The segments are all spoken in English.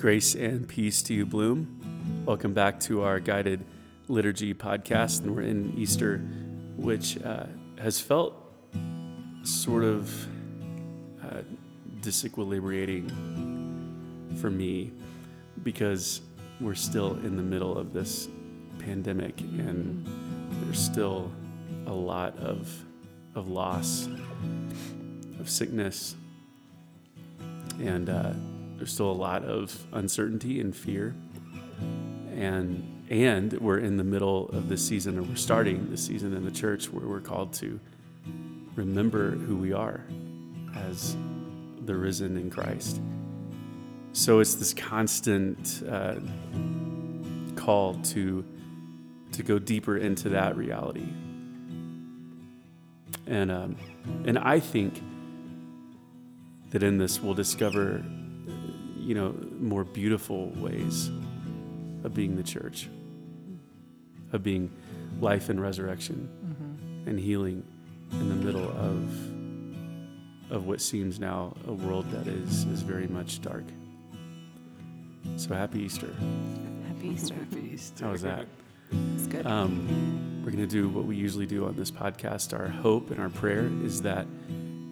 Grace and peace to you, Bloom. Welcome back to our guided liturgy podcast. And we're in Easter, which uh, has felt sort of uh, disequilibrating for me because we're still in the middle of this pandemic and there's still a lot of, of loss, of sickness, and uh, there's still a lot of uncertainty and fear. And and we're in the middle of this season, or we're starting this season in the church where we're called to remember who we are as the risen in Christ. So it's this constant uh, call to to go deeper into that reality. And um, and I think that in this we'll discover, you know, more beautiful ways of being the church, of being life and resurrection mm-hmm. and healing in the middle of of what seems now a world that is is very much dark. So happy Easter. Happy Easter. Happy Easter. How was that? It's good. Um, we're going to do what we usually do on this podcast. Our hope and our prayer is that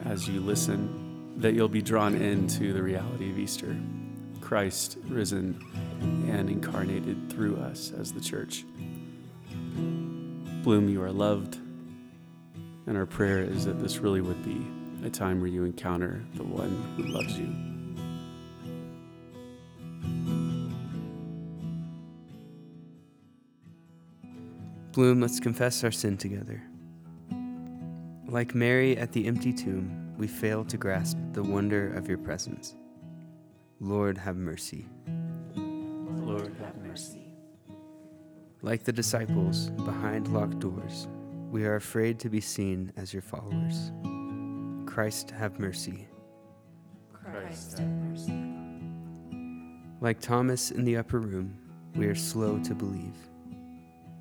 as you listen, that you'll be drawn into the reality of Easter, Christ risen and incarnated through us as the church. Bloom, you are loved, and our prayer is that this really would be a time where you encounter the one who loves you. Bloom, let's confess our sin together. Like Mary at the empty tomb, we fail to grasp the wonder of your presence. Lord, have mercy. Lord, have mercy. Like the disciples behind locked doors, we are afraid to be seen as your followers. Christ, have mercy. Christ, have mercy. Like Thomas in the upper room, we are slow to believe.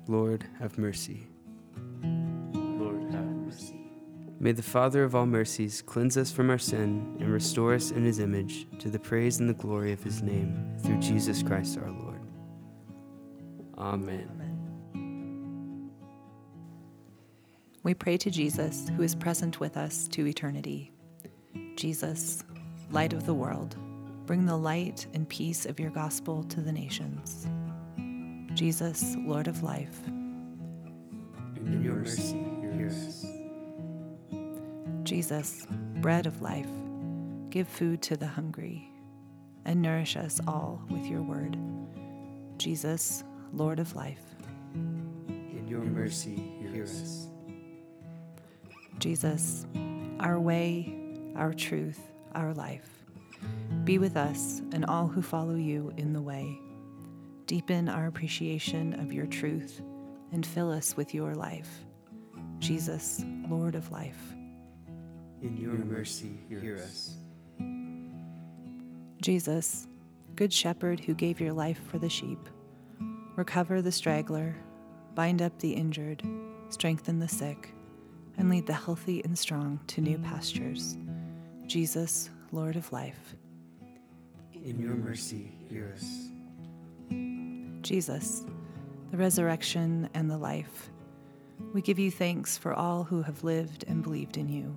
Lord, have mercy. May the Father of all mercies cleanse us from our sin and restore us in his image to the praise and the glory of his name through Jesus Christ our Lord. Amen. We pray to Jesus, who is present with us to eternity. Jesus, light of the world, bring the light and peace of your gospel to the nations. Jesus, Lord of life. In your mercy, hear us. Jesus, bread of life, give food to the hungry and nourish us all with your word. Jesus, Lord of life. In your mercy, hear us. Jesus, our way, our truth, our life. Be with us and all who follow you in the way. Deepen our appreciation of your truth and fill us with your life. Jesus, Lord of life. In your mercy, hear us. Jesus, Good Shepherd who gave your life for the sheep, recover the straggler, bind up the injured, strengthen the sick, and lead the healthy and strong to new pastures. Jesus, Lord of life. In your mercy, hear us. Jesus, the resurrection and the life. We give you thanks for all who have lived and believed in you.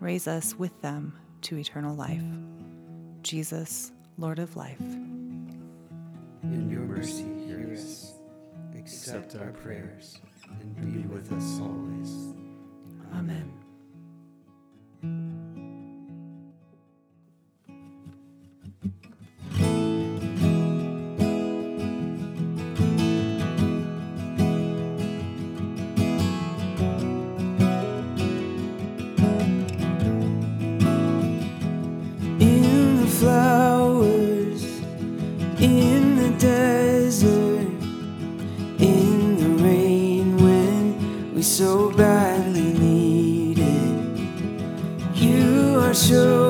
Raise us with them to eternal life. Jesus, Lord of life. In your mercy, hear us. Accept our prayers and be with us always. Amen. So badly needed. You are showing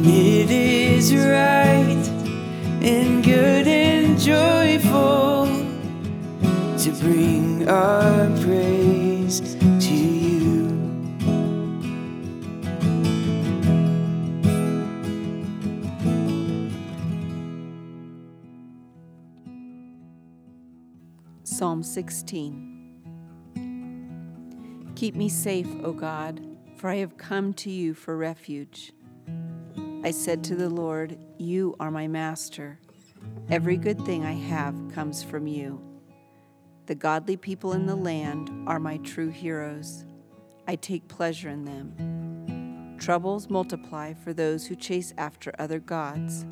it is right and good and joyful to bring our praise to you. Psalm 16. Keep me safe, O God, for I have come to you for refuge. I said to the Lord, You are my master. Every good thing I have comes from you. The godly people in the land are my true heroes. I take pleasure in them. Troubles multiply for those who chase after other gods.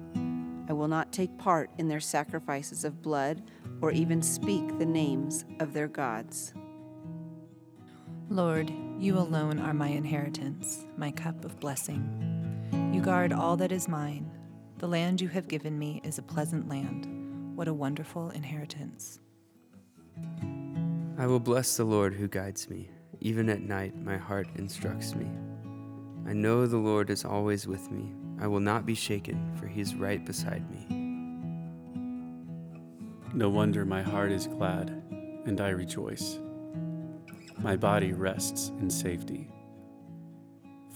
I will not take part in their sacrifices of blood or even speak the names of their gods. Lord, you alone are my inheritance, my cup of blessing. You guard all that is mine. The land you have given me is a pleasant land. What a wonderful inheritance. I will bless the Lord who guides me. Even at night, my heart instructs me. I know the Lord is always with me. I will not be shaken, for he is right beside me. No wonder my heart is glad and I rejoice. My body rests in safety.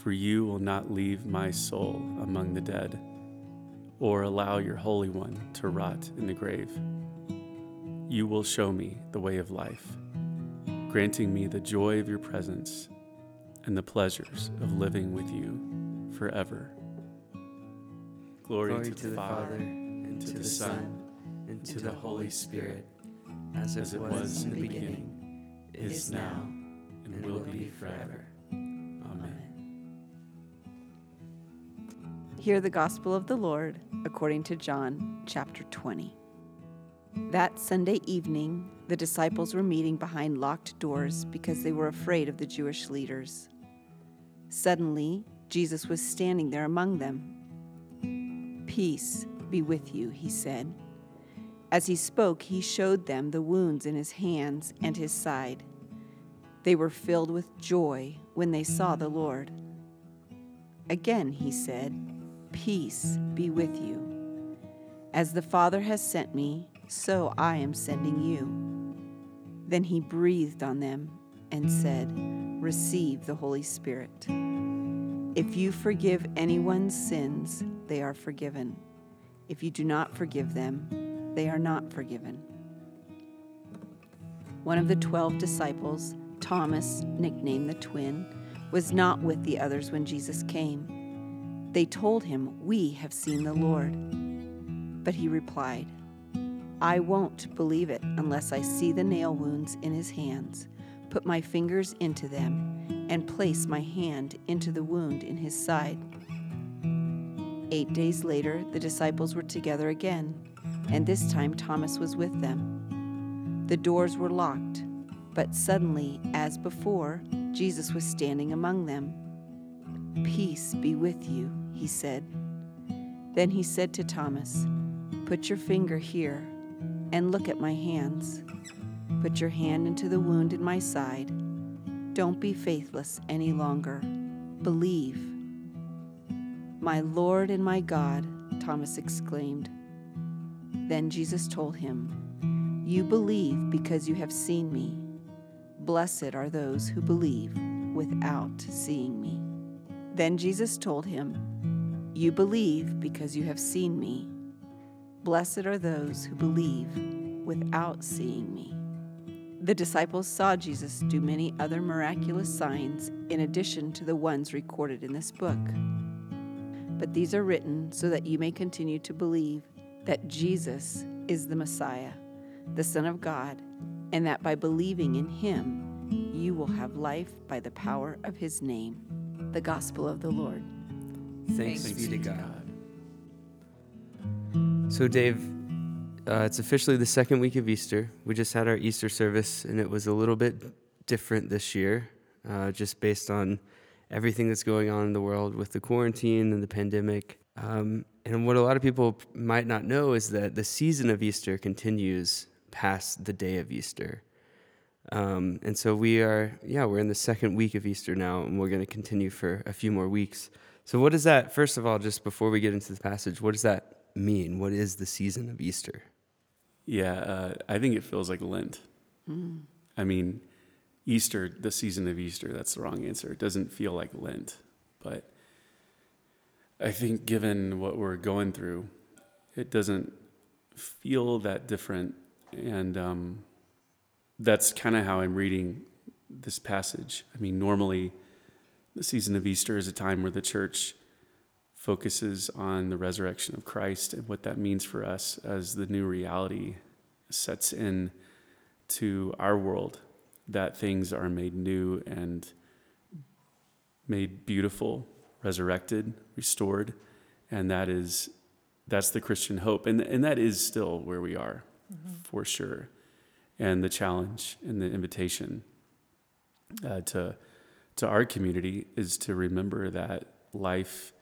For you will not leave my soul among the dead, or allow your Holy One to rot in the grave. You will show me the way of life, granting me the joy of your presence and the pleasures of living with you forever. Glory, to, the Father, and to the Son, and to the Holy Spirit, as as it was in the beginning, is now, and will be forever. Hear the gospel of the Lord according to John chapter 20. That Sunday evening, the disciples were meeting behind locked doors because they were afraid of the Jewish leaders. Suddenly, Jesus was standing there among them. Peace be with you, he said. As he spoke, he showed them the wounds in his hands and his side. They were filled with joy when they saw the Lord. Again he said, Peace be with you. As the Father has sent me, so I am sending you. Then he breathed on them and said, Receive the Holy Spirit. If you forgive anyone's sins, they are forgiven. If you do not forgive them, they are not forgiven. One of the twelve disciples, Thomas, nicknamed the twin, was not with the others when Jesus came. They told him, We have seen the Lord. But he replied, I won't believe it unless I see the nail wounds in his hands, put my fingers into them, and place my hand into the wound in his side. Eight days later, the disciples were together again, and this time Thomas was with them. The doors were locked, but suddenly, as before, Jesus was standing among them. Peace be with you, he said. Then he said to Thomas, Put your finger here and look at my hands. Put your hand into the wound in my side. Don't be faithless any longer. Believe. My Lord and my God, Thomas exclaimed. Then Jesus told him, You believe because you have seen me. Blessed are those who believe without seeing me. Then Jesus told him, You believe because you have seen me. Blessed are those who believe without seeing me. The disciples saw Jesus do many other miraculous signs in addition to the ones recorded in this book. But these are written so that you may continue to believe that Jesus is the Messiah, the Son of God, and that by believing in him, you will have life by the power of his name. The Gospel of the Lord. Thanks, be to God. So, Dave, uh, it's officially the second week of Easter. We just had our Easter service, and it was a little bit different this year, uh, just based on everything that's going on in the world with the quarantine and the pandemic. Um, and what a lot of people might not know is that the season of Easter continues past the day of Easter. Um, and so we are, yeah, we're in the second week of Easter now, and we're going to continue for a few more weeks. So, what does that, first of all, just before we get into the passage, what does that mean? What is the season of Easter? Yeah, uh, I think it feels like Lent. I mean, Easter, the season of Easter, that's the wrong answer. It doesn't feel like Lent. But I think given what we're going through, it doesn't feel that different. And um, that's kind of how I'm reading this passage. I mean, normally the season of Easter is a time where the church focuses on the resurrection of Christ and what that means for us as the new reality sets in to our world that things are made new and made beautiful resurrected restored and that is that's the christian hope. And, and that is still where we are for sure. And the challenge and the invitation uh, to to our community is to remember that life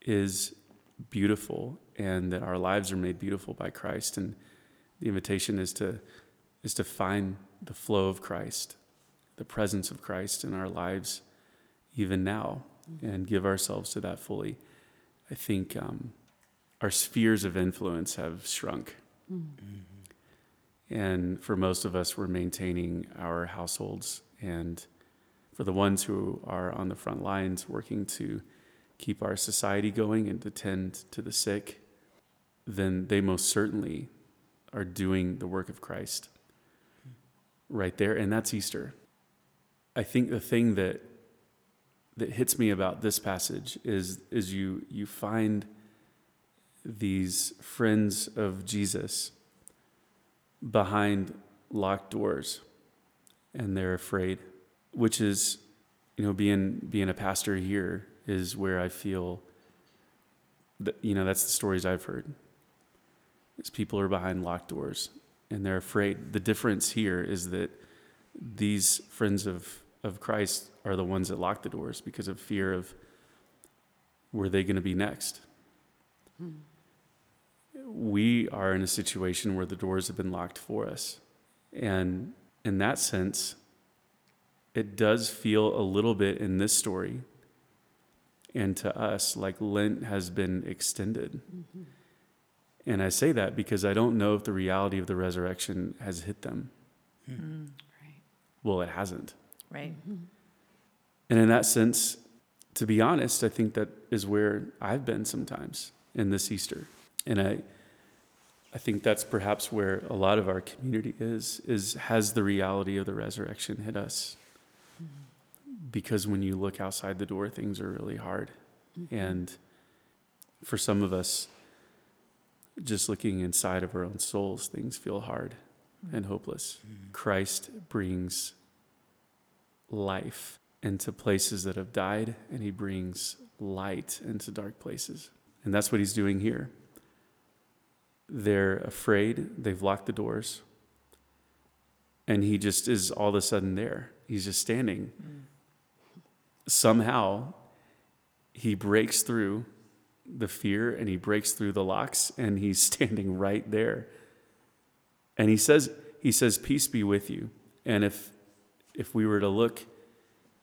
is beautiful and that our lives are made beautiful by Christ. And the invitation is to is to find the flow of Christ the presence of Christ in our lives even now and give ourselves to that fully. I think um, our spheres of influence have shrunk. And for most of us we're maintaining our households and for the ones who are on the front lines working to keep our society going and to tend to the sick, then they most certainly are doing the work of Christ right there. And that's Easter. I think the thing that that hits me about this passage is is you you find these friends of Jesus behind locked doors and they're afraid which is you know being being a pastor here is where I feel that, you know, that's the stories I've heard. Is people are behind locked doors and they're afraid. The difference here is that these friends of, of Christ are the ones that lock the doors because of fear of where they going to be next. Hmm. We are in a situation where the doors have been locked for us. And in that sense, it does feel a little bit in this story and to us like Lent has been extended. Mm-hmm. And I say that because I don't know if the reality of the resurrection has hit them. Mm-hmm. Right. Well, it hasn't. Right. Mm-hmm. And in that sense, to be honest, I think that is where I've been sometimes in this Easter. And I I think that's perhaps where a lot of our community is is has the reality of the resurrection hit us. Because when you look outside the door, things are really hard. Mm-hmm. And for some of us, just looking inside of our own souls, things feel hard mm-hmm. and hopeless. Mm-hmm. Christ brings life into places that have died, and he brings light into dark places. And that's what he's doing here. They're afraid, they've locked the doors, and he just is all of a sudden there. He's just standing. Mm. Somehow, he breaks through the fear and he breaks through the locks and he's standing right there. And he says, he says, peace be with you. And if, if we were to look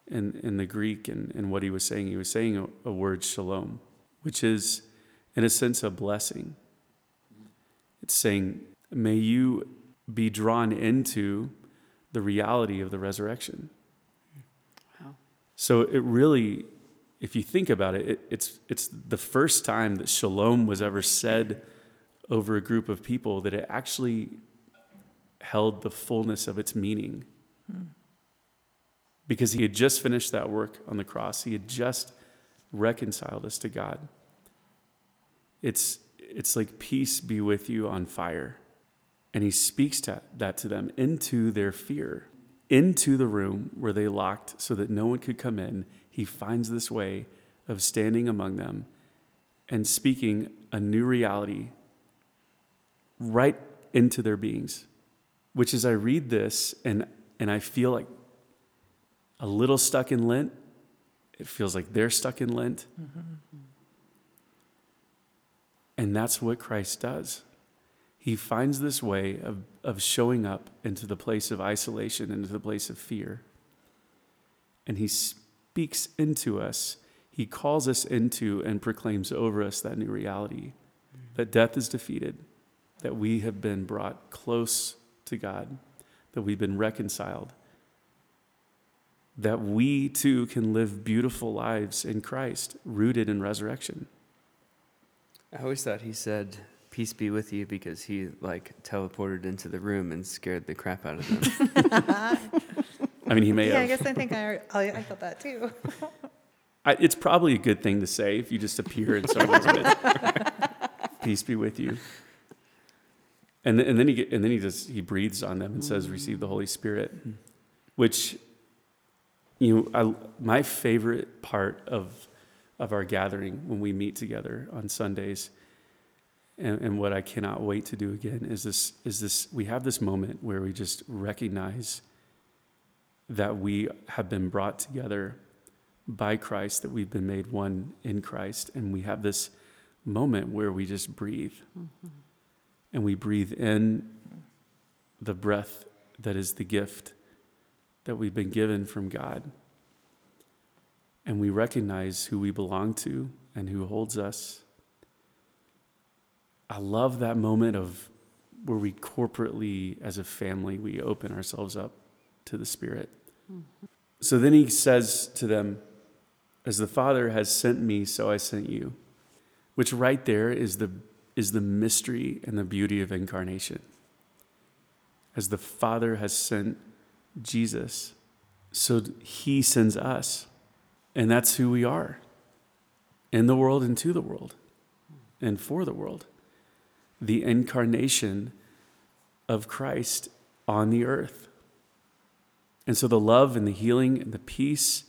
in, in the Greek and, and what he was saying, he was saying a, a word shalom, which is, in a sense, a blessing. It's saying, may you be drawn into the reality of the resurrection. So it really, if you think about it, it, it's, it's the first time that shalom was ever said over a group of people that it actually held the fullness of its meaning. Hmm because he had just finished that work on the cross. He had just reconciled us to God. It's, it's like peace be with you on fire. And he speaks to, that to them into their fear, into the room where they locked so that no one could come in. He finds this way of standing among them and speaking a new reality right into their beings. Which, as I read this and, and I feel like a little stuck in Lent. It feels like they're stuck in Lent. Mm-hmm. And that's what Christ does. He finds this way of, of showing up into the place of isolation, into the place of fear. And he speaks into us. He calls us into and proclaims over us that new reality that death is defeated, that we have been brought close to God, that we've been reconciled that we too can live beautiful lives in Christ, rooted in resurrection. I always thought he said, Peace be with you, because he like teleported into the room and scared the crap out of them. I mean, he may yeah, have. I guess I think I, I thought that too. I, it's probably a good thing to say if you just appear in someone's midst. Peace be with you. And, and then he get, and then he just he breathes on them and says, mm. "Receive the Holy Spirit," which you know, I, my favorite part of of our gathering when we meet together on Sundays, and, and what I cannot wait to do again is this is this we have this moment where we just recognize that we have been brought together by Christ, that we've been made one in Christ, and we have this moment where we just breathe, mm-hmm. and we breathe in the breath that is the gift that we've been given from God. And we recognize who we belong to and who holds us. I love that moment of where we corporately, as a family, we open ourselves up to the Spirit. Mm-hmm. So then he says to them, As the Father has sent me, so I sent you. Which right there is the, is the mystery and the beauty of incarnation. As the Father has sent Jesus. So he sends us. And that's who we are in the world and to the world and for the world. The incarnation of Christ on the earth. And so the love and the healing and the peace,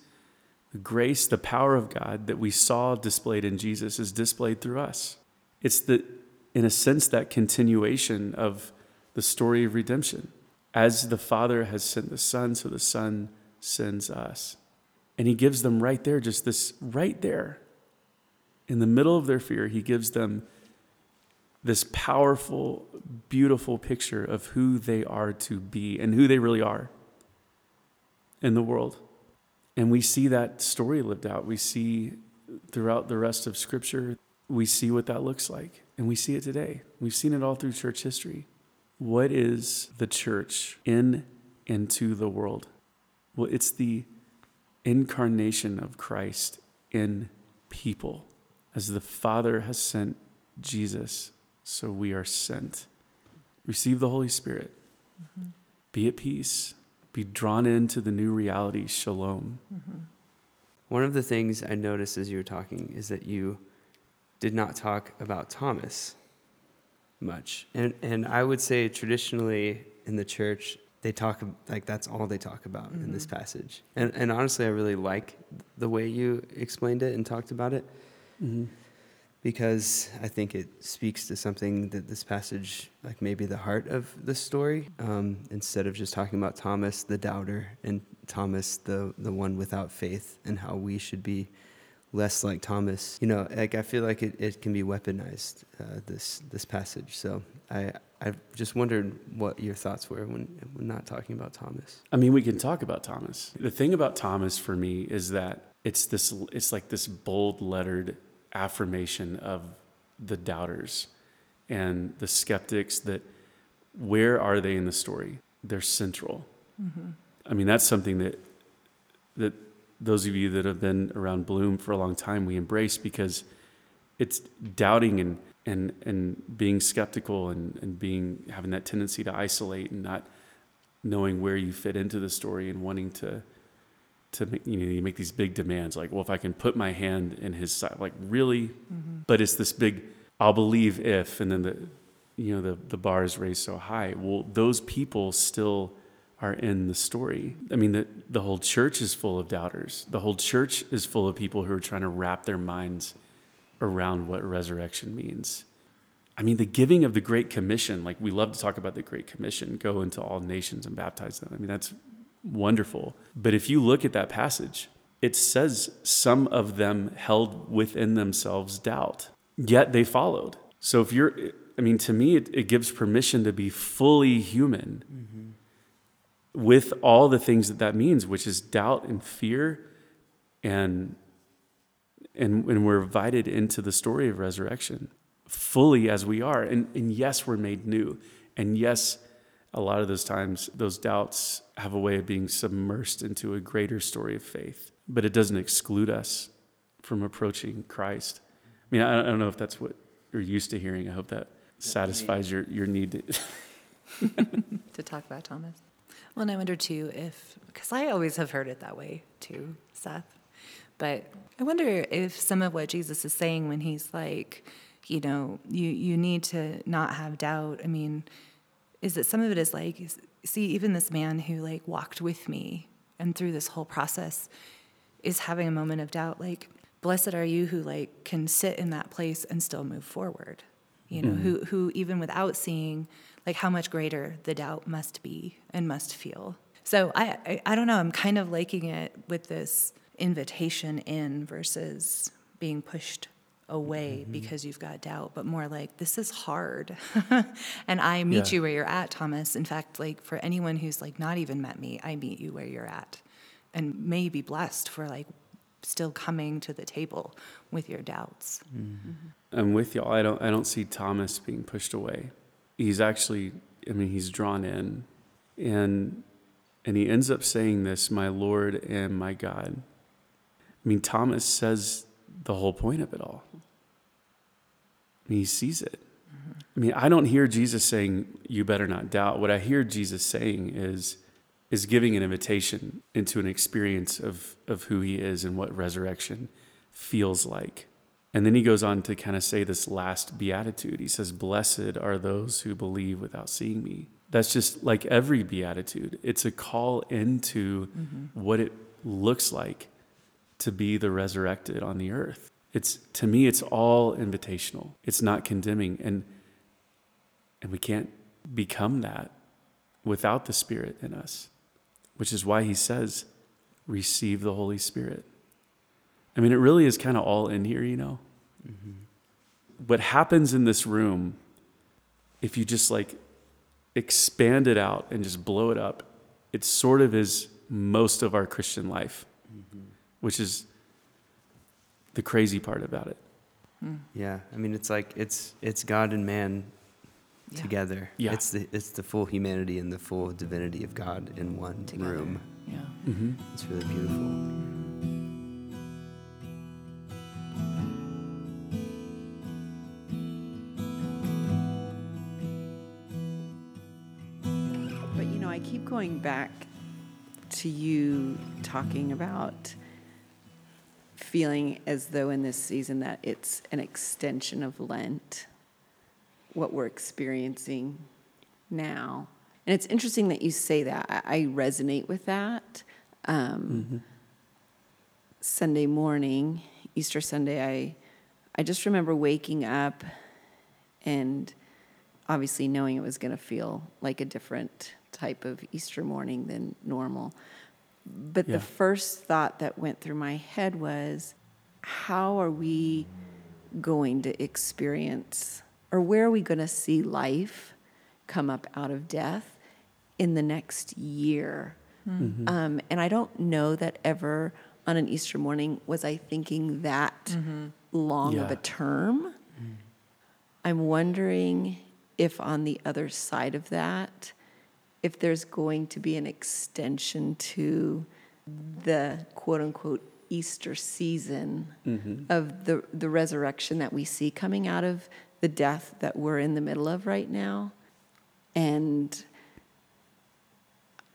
the grace, the power of God that we saw displayed in Jesus is displayed through us. It's the, in a sense, that continuation of the story of redemption. As the Father has sent the Son, so the Son sends us. And He gives them right there, just this right there, in the middle of their fear, He gives them this powerful, beautiful picture of who they are to be and who they really are in the world. And we see that story lived out. We see throughout the rest of Scripture, we see what that looks like. And we see it today. We've seen it all through church history. What is the church in and to the world? Well, it's the incarnation of Christ in people. As the Father has sent Jesus, so we are sent. Receive the Holy Spirit. Mm-hmm. Be at peace. Be drawn into the new reality, shalom. Mm-hmm. One of the things I noticed as you were talking is that you did not talk about Thomas much. And, and I would say traditionally in the church, they talk like that's all they talk about mm-hmm. in this mm-hmm. passage. And, and honestly, I really like the way you explained it and talked about it mm-hmm. Because I think it speaks to something that this passage, like maybe the heart of the story, um, instead of just talking about Thomas, the doubter, and Thomas, the, the one without faith, and how we should be less like Thomas. You know, like I feel like it, it can be weaponized, uh, this, this passage. So I, I just wondered what your thoughts were when, when not talking about Thomas. I mean, we can talk about Thomas. The thing about Thomas for me is that it's this it's like this bold lettered affirmation of the doubters and the skeptics that where are they in the story? They're central. Mm-hmm. I mean, that's something that that those of you that have been around Bloom for a long time we embrace because it's doubting and and and being skeptical and, and being having that tendency to isolate and not knowing where you fit into the story and wanting to to make, you know you make these big demands like well if I can put my hand in his side like really mm-hmm. but it's this big I'll believe if and then the you know the the bar is raised so high well those people still are in the story. I mean, the, the whole church is full of doubters. The whole church is full of people who are trying to wrap their minds around what resurrection means. I mean, the giving of the Great Commission, like we love to talk about the Great Commission, go into all nations and baptize them. I mean, that's wonderful. But if you look at that passage, it says some of them held within themselves doubt, yet they followed. So if you're, I mean, to me, it, it gives permission to be fully human mm-hmm. with all the things that that means, which is doubt and fear and and, and we're invited into the story of resurrection fully as we are. And, and yes, we're made new. And yes, a lot of those times, those doubts have a way of being submersed into a greater story of faith, but it doesn't exclude us from approaching Christ. I mean, I don't know if that's what you're used to hearing. I hope that satisfies your, your need to, to talk about Thomas. Well, and I wonder too if, because I always have heard it that way too, Seth. But I wonder if some of what Jesus is saying when he's like, you know, you, you need to not have doubt. I mean, is that some of it is like, see, even this man who like walked with me and through this whole process is having a moment of doubt. Like, blessed are you who like can sit in that place and still move forward. You know, mm who who even without seeing like how much greater the doubt must be and must feel. So I, I, I don't know. I'm kind of liking it with this invitation in versus being pushed away mm-hmm. because you've got doubt, but more like this is hard. and I meet yeah. you where you're at, Thomas. In fact, like for anyone who's like not even met me, I meet you where you're at and may you be blessed for like still coming to the table with your doubts. Mm-hmm. I'm with y'all. I don't I don't see Thomas being pushed away. He's actually I mean he's drawn in and and he ends up saying this, my Lord and my God. I mean, Thomas says the whole point of it all. He sees it. I mean, I don't hear Jesus saying, You better not doubt. What I hear Jesus saying is, is giving an invitation into an experience of, of who he is and what resurrection feels like. And then he goes on to kind of say this last beatitude. He says, Blessed are those who believe without seeing me. That's just like every beatitude. It's a call into mm-hmm. what it looks like to be the resurrected on the earth. It's to me it's all invitational. It's not condemning and and we can't become that without the spirit in us. Which is why he says receive the Holy Spirit. I mean it really is kind of all in here, you know. Mm-hmm. What happens in this room if you just like expand it out and just blow it up, it sort of is most of our Christian life which is the crazy part about it. Yeah, I mean, it's like it's it's God and man Yeah. together. Yeah. It's the it's the full humanity and the full divinity of God in one Together. room. Yeah. Mm-hmm. It's really beautiful. But you know, I keep going back to you talking about feeling as though in this season that it's an extension of Lent, what we're experiencing now. And it's interesting that you say that. I, I resonate with that. Um, Sunday morning, Easter Sunday, I I just remember waking up and obviously knowing it was going to feel like a different type of Easter morning than normal. But Yeah. the first thought that went through my head was how are we going to experience or where are we going to see life come up out of death in the next year? Mm-hmm. Um, and I don't know that ever on an Easter morning was I thinking that mm-hmm. long of a term. Mm. I'm wondering if on the other side of that, if there's going to be an extension to the quote unquote Easter season of the, the resurrection that we see coming out of the death that we're in the middle of right now. And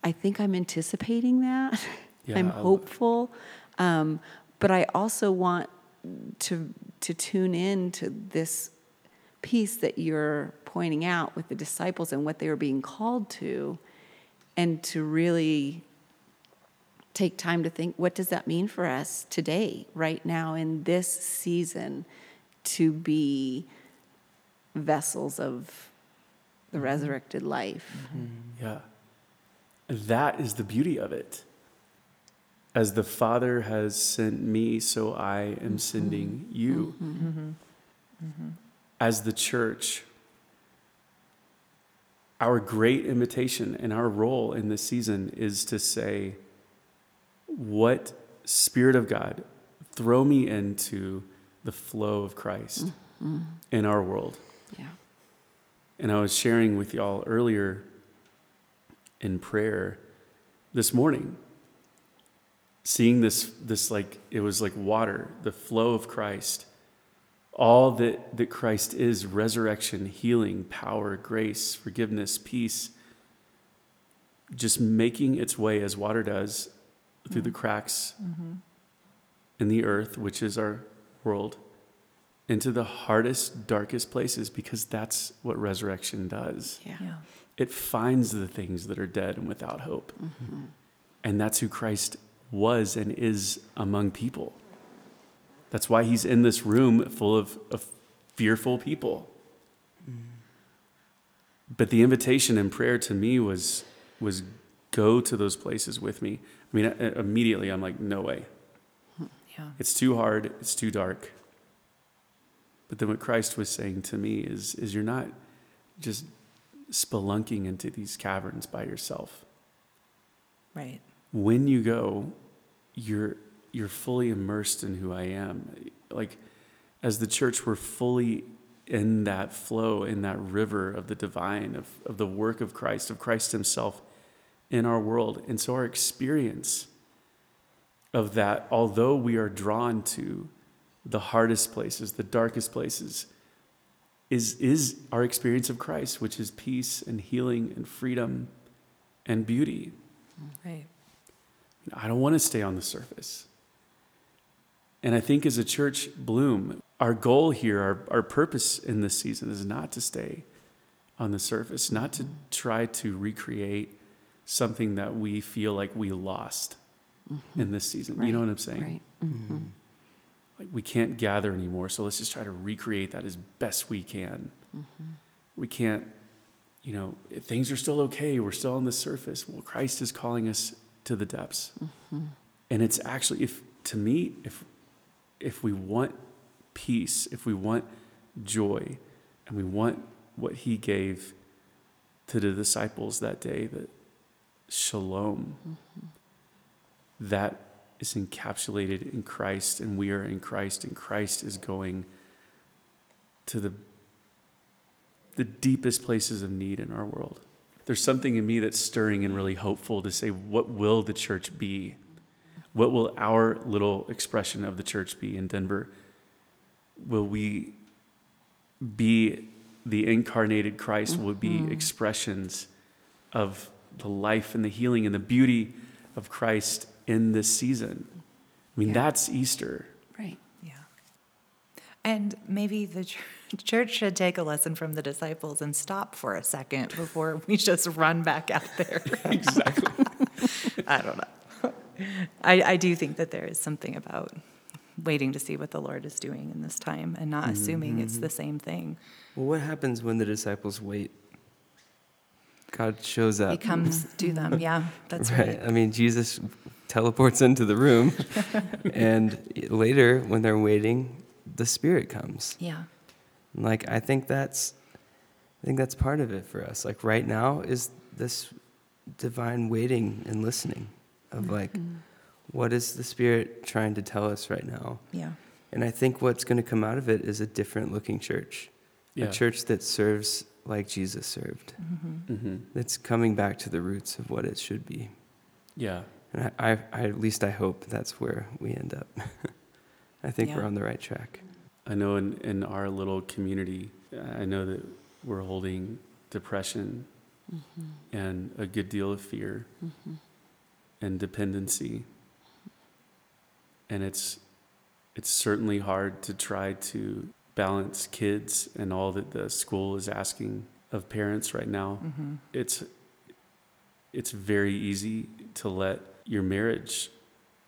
I think I'm anticipating that. Yeah, I'm hopeful. Um, but I also want to to tune in to this piece that you're pointing out with the disciples and what they were being called to and to really take time to think what does that mean for us today right now in this season to be vessels of the mm-hmm. resurrected life? Mm-hmm. Yeah. That is the beauty of it. As the Father has sent me, so I am sending mm-hmm. you. As the church, our great invitation and our role in this season is to say, What Spirit of God, throw me into the flow of Christ mm-hmm. in our world. yeah And I was sharing with y'all earlier in prayer this morning, seeing this, this like, it was like water, the flow of Christ. All that, that Christ is resurrection, healing, power, grace, forgiveness, peace just making its way as water does through the mm-hmm. cracks mm-hmm. in the earth, which is our world, into the hardest, darkest places because that's what resurrection does. yeah, Yeah. It finds the things that are dead and without hope. Mm-hmm. And that's who Christ was and is among people. That's why he's in this room full of, of fearful people. But the invitation in prayer to me was, was go to those places with me. I mean, immediately I'm like, no way. Yeah. It's too hard, it's too dark. But then what Christ was saying to me is, is you're not just spelunking into these caverns by yourself. Right. When you go, you're you're fully immersed in who I am. Like as the church, we're fully in that flow, in that river of the divine, of, of the work of Christ, of Christ Himself in our world. And so our experience of that, although we are drawn to the hardest places, the darkest places, is, is our experience of Christ, which is peace and healing and freedom and beauty. Right. I don't want to stay on the surface. And I think as a church, Bloom, our goal here, our, our purpose in this season is not to stay on the surface, not to try to recreate something that we feel like we lost mm-hmm. in this season. You know what I'm saying? right hmm Like we can't gather anymore, so let's just try to recreate that as best we can. Mm-hmm. We can't, you know, things are still okay. We're still on the surface. Well, Christ is calling us to the depths, mm-hmm. and it's actually, if to me, if if we want peace, if we want joy, and we want what He gave to the disciples that day, that shalom, that is encapsulated in Christ and we are in Christ and Christ is going to the the deepest places of need in our world. There's something in me that's stirring and really hopeful to say what will the church be? What will our little expression of the church be in Denver? Will we be the incarnated Christ? Will be mm-hmm. expressions of the life and the healing and the beauty of Christ in this season? I mean, Yeah. that's Easter. Right. Yeah. And maybe the ch- church should take a lesson from the disciples and stop for a second before we just run back out there. Exactly. I don't know. I, I do think that there is something about waiting to see what the Lord is doing in this time and not mm-hmm, assuming it's mm-hmm. the same thing. Well, what happens when the disciples wait? God shows up. He comes to them. Yeah, that's right. right. I mean, Jesus teleports into the room, and later, when they're waiting, the Spirit comes. Yeah. Like I think that's, I think that's part of it for us. Like right now is this divine waiting and listening of mm-hmm. like, what is the Spirit trying to tell us right now? Yeah. And I think what's going to come out of it is a different looking church, Yeah. a church that serves like Jesus served. hmm That's coming back to the roots of what it should be. Yeah. And I, I, I at least I hope that's where we end up. I think we're on the right track. I know in, in our little community, I know that we're holding depression mm-hmm. and a good deal of fear and dependency. And it's it's certainly hard to try to balance kids and all that the school is asking of parents right now. Mm-hmm. It's it's very easy to let your marriage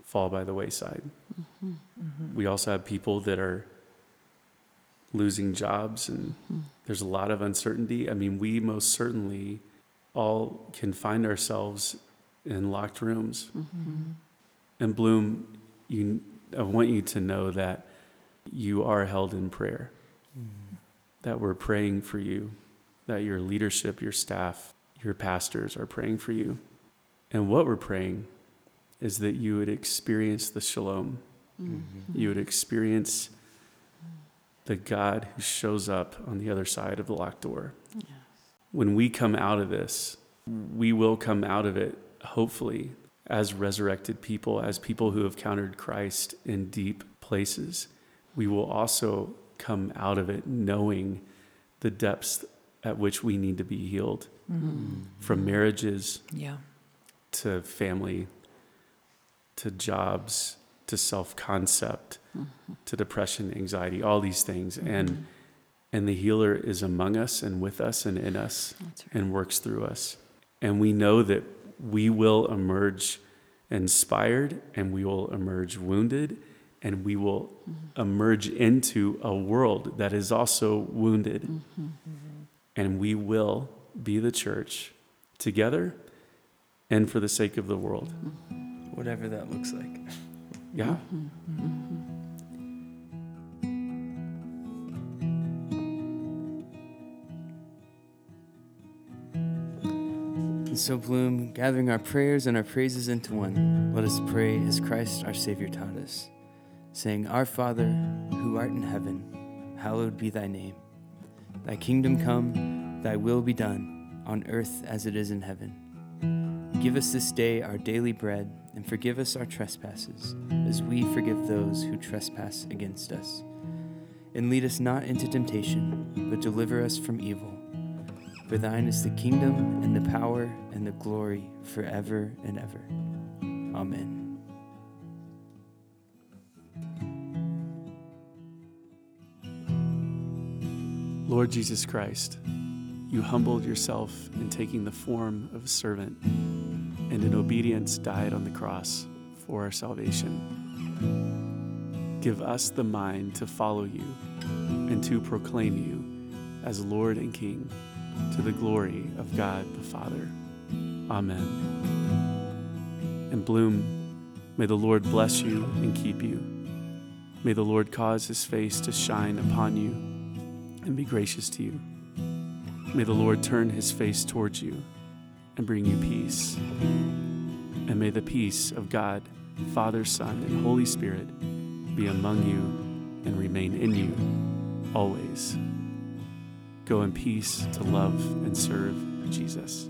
fall by the wayside. Mm-hmm. Mm-hmm. We also have people that are losing jobs and mm-hmm. there's a lot of uncertainty. I mean, we most certainly all can find ourselves in locked rooms. Mm-hmm. And Bloom, you, I want you to know that you are held in prayer, mm-hmm. that we're praying for you, that your leadership, your staff, your pastors are praying for you. And what we're praying is that you would experience the shalom. Mm-hmm. You would experience the God who shows up on the other side of the locked door. When we come out of this, we will come out of it, hopefully, as resurrected people, as people who have countered Christ in deep places. We will also come out of it knowing the depths at which we need to be healed mm-hmm. from marriages Yeah. to family, to jobs, to self concept, mm-hmm. to depression, anxiety, all these things. Mm-hmm. And and the healer is among us and with us and in us right. and works through us. And we know that we will emerge inspired and we will emerge wounded and we will emerge into a world that is also wounded. Mm-hmm. And we will be the church together and for the sake of the world. Mm-hmm. Whatever that looks like. Yeah. Mm-hmm. And so, Bloom, gathering our prayers and our praises into one, let us pray as Christ our Savior taught us, saying, Our Father, who art in heaven, hallowed be thy name. Thy kingdom come, thy will be done, on earth as it is in heaven. Give us this day our daily bread, and forgive us our trespasses, as we forgive those who trespass against us. And lead us not into temptation, but deliver us from evil. For thine is the kingdom and the power and the glory forever and ever. Amen. Lord Jesus Christ, you humbled yourself in taking the form of a servant and in obedience died on the cross for our salvation. Give us the mind to follow you and to proclaim you as Lord and King to the glory of God the Father. Amen. And Bloom, may the Lord bless you and keep you. May the Lord cause his face to shine upon you and be gracious to you. May the Lord turn his face towards you and bring you peace. And may the peace of God, Father, Son, and Holy Spirit be among you and remain in you always. Go in peace to love and serve Jesus.